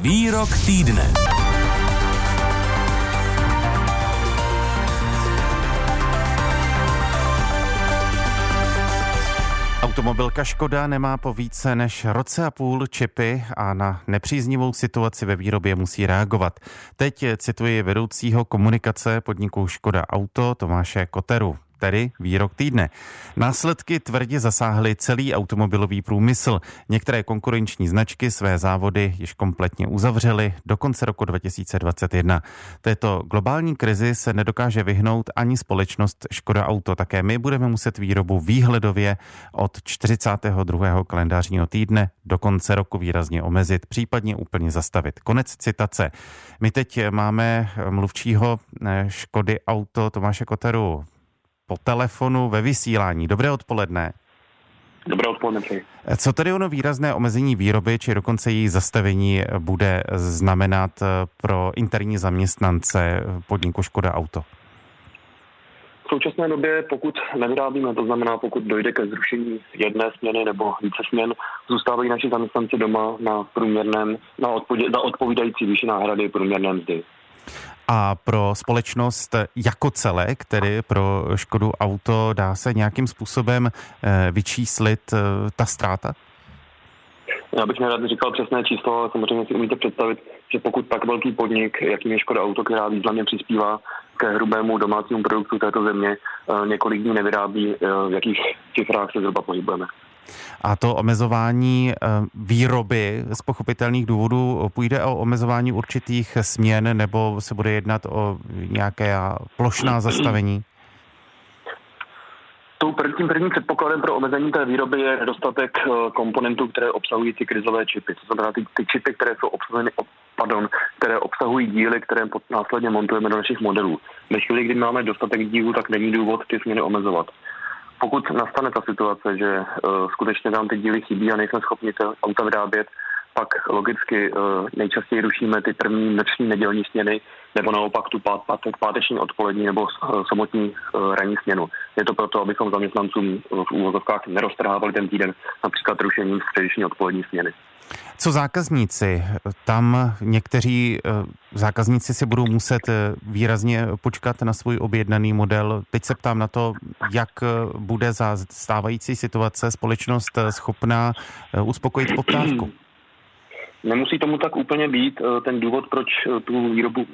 Výrok týdne. Automobilka Škoda nemá po více než roce a půl čipy a na nepříznivou situaci ve výrobě musí reagovat. Teď cituji vedoucího komunikace podniku Škoda Auto Tomáše Koteru tedy výrok týdne. Následky tvrdě zasáhly celý automobilový průmysl. Některé konkurenční značky své závody již kompletně uzavřely do konce roku 2021. Této globální krizi se nedokáže vyhnout ani společnost Škoda Auto. Také my budeme muset výrobu výhledově od 42. kalendářního týdne do konce roku výrazně omezit, případně úplně zastavit. Konec citace. My teď máme mluvčího eh, Škody Auto Tomáše Koteru po telefonu ve vysílání. Dobré odpoledne. Dobré odpoledne. Co tedy ono výrazné omezení výroby, či dokonce její zastavení bude znamenat pro interní zaměstnance podniku Škoda Auto? V současné době, pokud nevyrábíme, to znamená, pokud dojde ke zrušení jedné směny nebo více směn, zůstávají naši zaměstnanci doma na průměrném, na, odpověd, na odpovídající výši náhrady průměrné mzdy a pro společnost jako celek, tedy pro Škodu Auto, dá se nějakým způsobem eh, vyčíslit eh, ta ztráta? Já bych nerad říkal přesné číslo, ale samozřejmě si umíte představit, že pokud tak velký podnik, jakým je Škoda Auto, která významně přispívá ke hrubému domácímu produktu této země, eh, několik dní nevyrábí, v jakých cifrách se zhruba pohybujeme. A to omezování eh, výroby z pochopitelných důvodů půjde o omezování určitých směn nebo se bude jednat o nějaké plošná zastavení? tím prvním předpokladem pro omezení té výroby je nedostatek eh, komponentů, které obsahují ty krizové čipy. To znamená ty, ty čipy, které jsou obsazeny, pardon, které obsahují díly, které následně montujeme do našich modelů. Ve chvíli, kdy máme dostatek dílů, tak není důvod ty směny omezovat pokud nastane ta situace, že uh, skutečně nám ty díly chybí a nejsme schopni to auta vyrábět, pak logicky uh, nejčastěji rušíme ty první noční nedělní směny, nebo naopak tu pát, pát, páteční odpolední nebo uh, samotní uh, ranní směnu. Je to proto, abychom zaměstnancům v úvozovkách neroztrhávali ten týden například rušením středeční odpolední směny. Co zákazníci? Tam někteří eh, zákazníci si budou muset eh, výrazně počkat na svůj objednaný model. Teď se ptám na to, jak eh, bude za stávající situace společnost schopná uspokojit poptávku. Nemusí tomu tak úplně být. Ten důvod, proč tu výrobu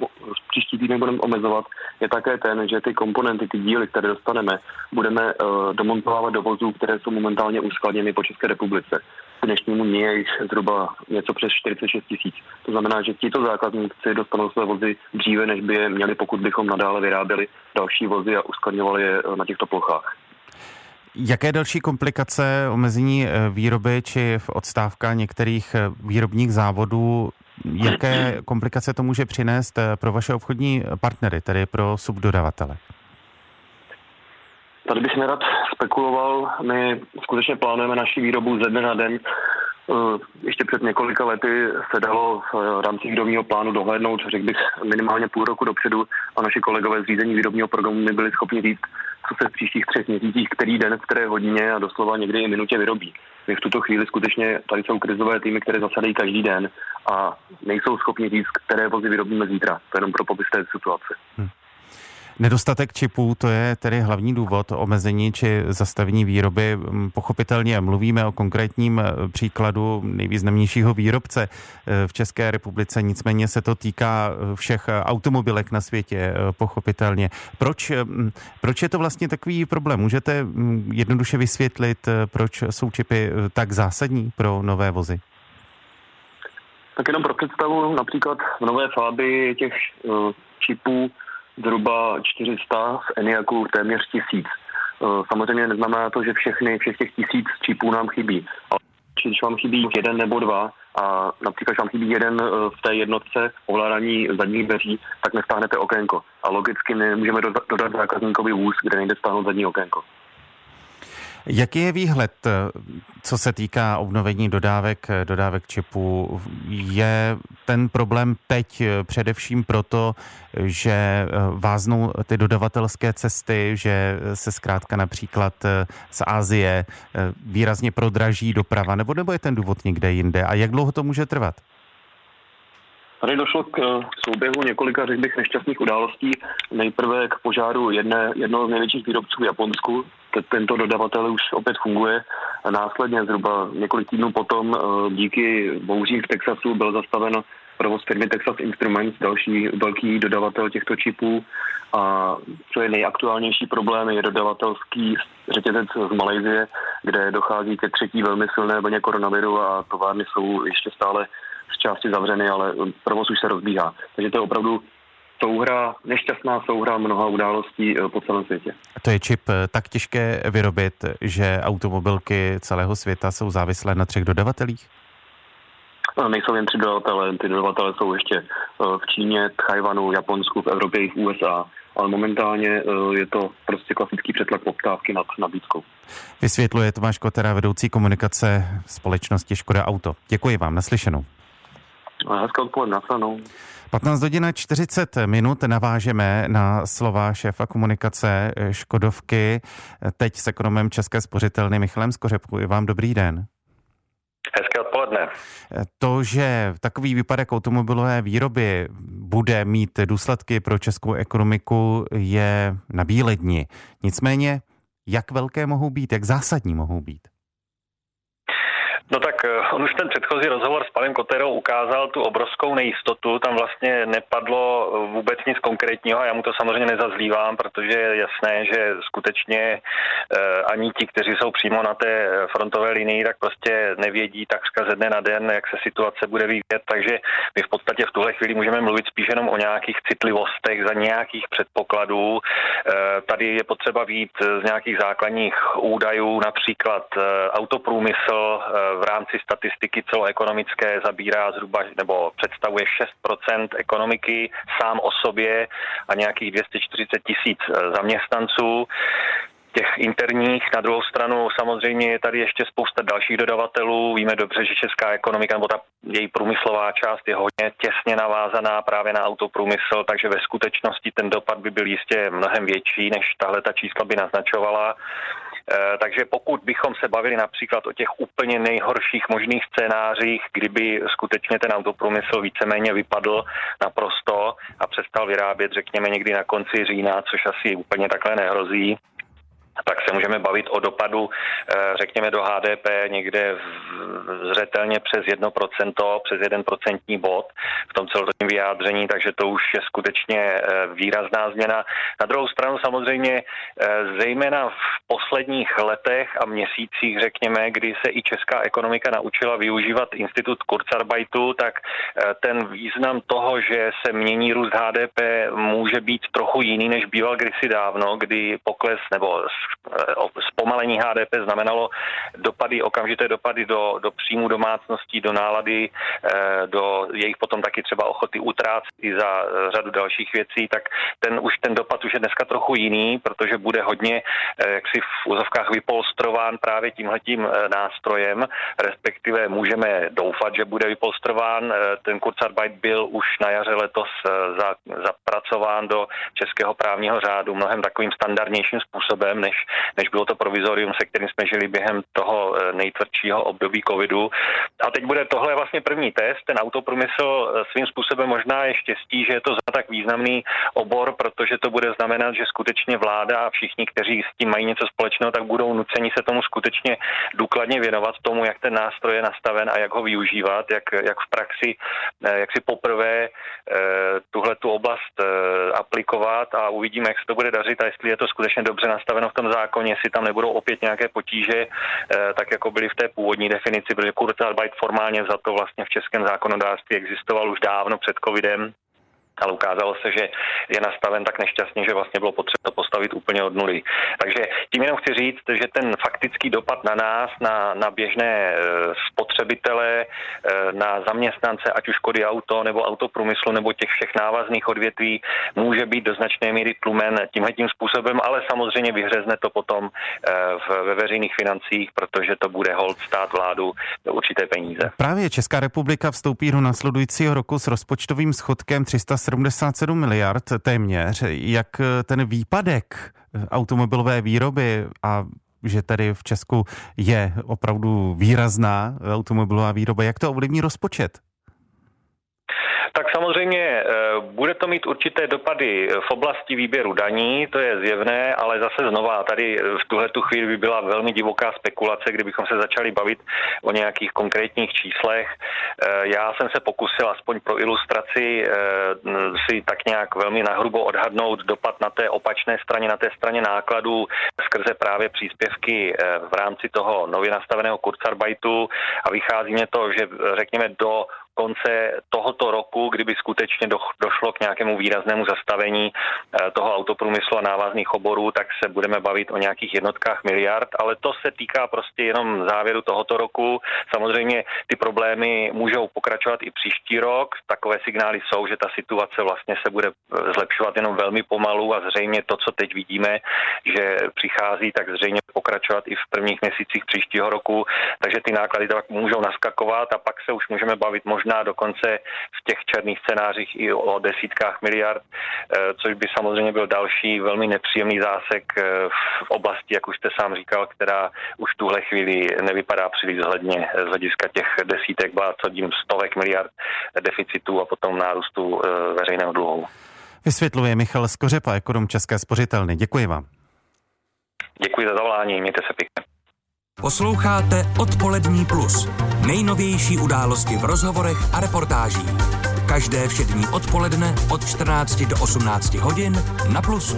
příští týden budeme omezovat, je také ten, že ty komponenty, ty díly, které dostaneme, budeme domontovávat do vozů, které jsou momentálně uskladněny po České republice k dnešnímu dní je jich zhruba něco přes 46 tisíc. To znamená, že tito zákazníci dostanou své vozy dříve, než by je měli, pokud bychom nadále vyráběli další vozy a uskladňovali je na těchto plochách. Jaké další komplikace omezení eh, výroby či v odstávka některých eh, výrobních závodů, jaké komplikace to může přinést eh, pro vaše obchodní partnery, tedy pro subdodavatele? Tady bych nerad spekuloval. My skutečně plánujeme naši výrobu ze dne na den. Eh, ještě před několika lety se dalo v rámci výrobního plánu dohlédnout, řekl bych, minimálně půl roku dopředu a naši kolegové z řízení výrobního programu nebyli schopni říct, co se v příštích třech měsících, který den, v které hodině a doslova někdy i minutě vyrobí. My v tuto chvíli skutečně tady jsou krizové týmy, které zasadají každý den a nejsou schopni říct, které vozy vyrobíme zítra. To je jenom pro popis té situace. Hmm. Nedostatek čipů, to je tedy hlavní důvod omezení či zastavení výroby. Pochopitelně mluvíme o konkrétním e, příkladu nejvýznamnějšího výrobce e, v České republice, nicméně se to týká e, všech automobilek na světě, pochopitelně. Proč, proč je to vlastně takový problém? Můžete jednoduše vysvětlit, proč jsou čipy tak zásadní pro nové vozy? Tak jenom pro představu, například v Nové Fáby těch čipů zhruba 400, z Eniaku téměř tisíc. Eh, samozřejmě neznamená to, že všechny, všech těch tisíc čipů nám chybí. Ale když vám chybí jeden nebo dva a například, když vám chybí jeden eh, v té jednotce ovládání zadních dveří, tak nestáhnete okénko. A logicky nemůžeme dodat zákazníkovi vůz, kde nejde stáhnout zadní okénko. Jaký je výhled, co se týká obnovení dodávek, dodávek čipů? Je ten problém teď především proto, že váznou ty dodavatelské cesty, že se zkrátka například z Ázie výrazně prodraží doprava, nebo nebo je ten důvod někde jinde? A jak dlouho to může trvat? Tady došlo k souběhu několika, řekl bych, nešťastných událostí. Nejprve k požáru jedné, jednoho z největších výrobců v Japonsku. Tento dodavatel už opět funguje. A následně zhruba několik týdnů potom díky bouřím v Texasu byl zastaven provoz firmy Texas Instruments, další velký dodavatel těchto čipů. A co je nejaktuálnější problém, je dodavatelský řetězec z Malajzie, kde dochází ke třetí velmi silné vlně koronaviru a továrny jsou ještě stále z části zavřeny, ale provoz už se rozbíhá. Takže to je opravdu souhra, nešťastná souhra mnoha událostí eh, po celém světě. To je čip eh, tak těžké vyrobit, že automobilky celého světa jsou závislé na třech dodavatelích? No, nejsou jen tři dodavatele, ty dodavatele jsou ještě eh, v Číně, Tchajvanu, Japonsku, v Evropě i v USA ale momentálně je to prostě klasický přetlak poptávky nad nabídkou. Vysvětluje Tomáš Kotera, vedoucí komunikace společnosti Škoda Auto. Děkuji vám, naslyšenou. Hezké odpoledne, nasledanou. 15 hodin 40 minut navážeme na slova šéfa komunikace Škodovky, teď s ekonomem České spořitelny Michalem Skořepku. I vám dobrý den. Hezké odpoledne. To, že takový výpadek automobilové výroby bude mít důsledky pro českou ekonomiku, je na bíledni. Nicméně, jak velké mohou být, jak zásadní mohou být? No tak eh, on už ten předchozí rozhovor s panem Koterou ukázal tu obrovskou nejistotu. Tam vlastně nepadlo eh, vůbec nic konkrétního a já mu to samozřejmě nezazlívám, protože je jasné, že skutečně eh, ani ti, kteří jsou přímo na té frontové linii, tak prostě nevědí takřka ze dne na den, jak se situace bude vyvíjet. Takže my v podstatě v tuhle chvíli můžeme mluvit spíš jenom o nějakých citlivostech za nějakých předpokladů. Tady je potřeba vít z nějakých základních údajů, například autoprůmysl v rámci statistiky celoekonomické zabírá zhruba nebo představuje 6% ekonomiky sám o sobě a nějakých 240 tisíc eh, zaměstnanců těch interních. Na druhou stranu samozřejmě je tady ještě spousta dalších dodavatelů. Víme dobře, že česká ekonomika nebo ta její průmyslová část je hodně těsně navázaná právě na autoprůmysl, takže ve skutečnosti ten dopad by byl jistě mnohem větší, než tahle ta čísla by naznačovala. Eh, takže pokud bychom se bavili například o těch úplně nejhorších možných scénářích, kdyby skutečně ten autoprůmysl víceméně vypadl naprosto a přestal vyrábět, řekněme, někdy na konci října, což asi úplně takhle nehrozí, tak se můžeme bavit o dopadu, eh, řekněme, do HDP někde zřetelně přes 1%, přes 1% bod v tom celoročním vyjádření, takže to už je skutečně eh, výrazná změna. Na druhou stranu samozřejmě eh, zejména v posledních letech a měsících, řekněme, kdy se i česká ekonomika naučila využívat institut Kurzarbeitu, tak ten význam toho, že se mění růst HDP, může být trochu jiný, než býval kdysi dávno, kdy pokles nebo zpomalení HDP znamenalo dopady, okamžité dopady do, do příjmu domácností, do nálady, eh, do jejich potom taky třeba ochoty utrácet i za eh, řadu dalších věcí, tak ten už ten dopad už je dneska trochu jiný, protože bude hodně jaksi v úzovkách vypolstrován právě tímhletím nástrojem, respektive můžeme doufat, že bude vypolstrován. Ten Kurzarbeit byl už na jaře letos zapracován do českého právního řádu mnohem takovým standardnějším způsobem, než než bylo to provizorium, se kterým jsme žili během toho eh, nejtvrdšího období covidu. A teď bude tohle vlastně první test. Ten autoprůmysl eh, svým způsobem možná je štěstí, že je to za tak významný obor, protože to bude znamenat, že skutečně vláda a všichni, kteří s tím mají něco společného, tak budou nuceni se tomu skutečně důkladně věnovat tomu, jak ten nástroj je nastaven a jak ho využívat, jak, jak v praxi, eh, jak si poprvé tuhle tu oblast aplikovat a uvidíme, jak se to bude dařit a jestli je to skutečně dobře nastaveno v tom zákoně jestli tam nebudou opět nějaké potíže, eh, tak jako byly v té původní definici, protože Kurzarbeit formálně za to vlastně v českém zákonodárství existoval už dávno před covidem, ale ukázalo se, že je nastaven tak nešťastně, že vlastně bylo potřeba to postavit úplně od nuly. Takže tím jenom chci říct, že ten faktický dopad na nás, na, na běžné e, spotřebitele, e, na zaměstnance, ať už Škody auto nebo autoprůmyslu nebo těch všech návazných odvětví, může být do značné míry tlumen tímhle tím způsobem, ale samozřejmě vyhřezne to potom e, v, ve veřejných financích, protože to bude hold stát vládu do určité peníze. Právě Česká republika vstoupí do nasledujícího roku s rozpočtovým schodkem 300 77 miliard téměř. Jak eh, ten výpadek eh, automobilové výroby a že tady v Česku je opravdu výrazná automobilová výroba, jak to ovlivní rozpočet? Tak samozřejmě eh, bude to mít určité dopady v oblasti výběru daní, to je zjevné, ale zase znova tady v tuhle tu chvíli by byla velmi divoká spekulace, kdybychom se začali bavit o nějakých konkrétních číslech. Eh, já jsem se pokusil aspoň pro ilustraci si tak nějak velmi nahrubo odhadnout dopad na té opačné straně, na té straně nákladů skrze právě příspěvky v rámci toho nově nastaveného Kurzarbeitu a vychází mě to, že řekněme do konce tohoto roku, kdyby skutečně do, došlo k nějakému výraznému zastavení eh, toho autoprůmyslu a návazných oborů, tak se budeme bavit o nějakých jednotkách miliard, ale to se týká prostě jenom závěru tohoto roku. Samozřejmě ty problémy můžou pokračovat i příští rok. Takové signály jsou, že ta situace vlastně se bude eh, zlepšovat jenom velmi pomalu a zřejmě to, co teď vidíme, že přichází, tak zřejmě pokračovat i v prvních měsících příštího roku, takže ty náklady tak můžou naskakovat a pak se už můžeme bavit možná možná dokonce v těch černých scénářích i o desítkách miliard, eh, což by samozřejmě byl další velmi nepříjemný zásek eh, v oblasti, jak už jste sám říkal, která už v tuhle chvíli nevypadá příliš zhledně z hlediska těch desítek, byla co dím stovek miliard deficitů a potom nárůstu eh, veřejného dluhu. Vysvětluje Michal Skořepa, ekonom České spořitelny. Děkuji vám. Děkuji za zavolání, mějte se pěkně. Posloucháte Odpolední plus. Nejnovější události v rozhovorech a reportážích. Každé všední odpoledne od 14 do 18 hodin na Plusu.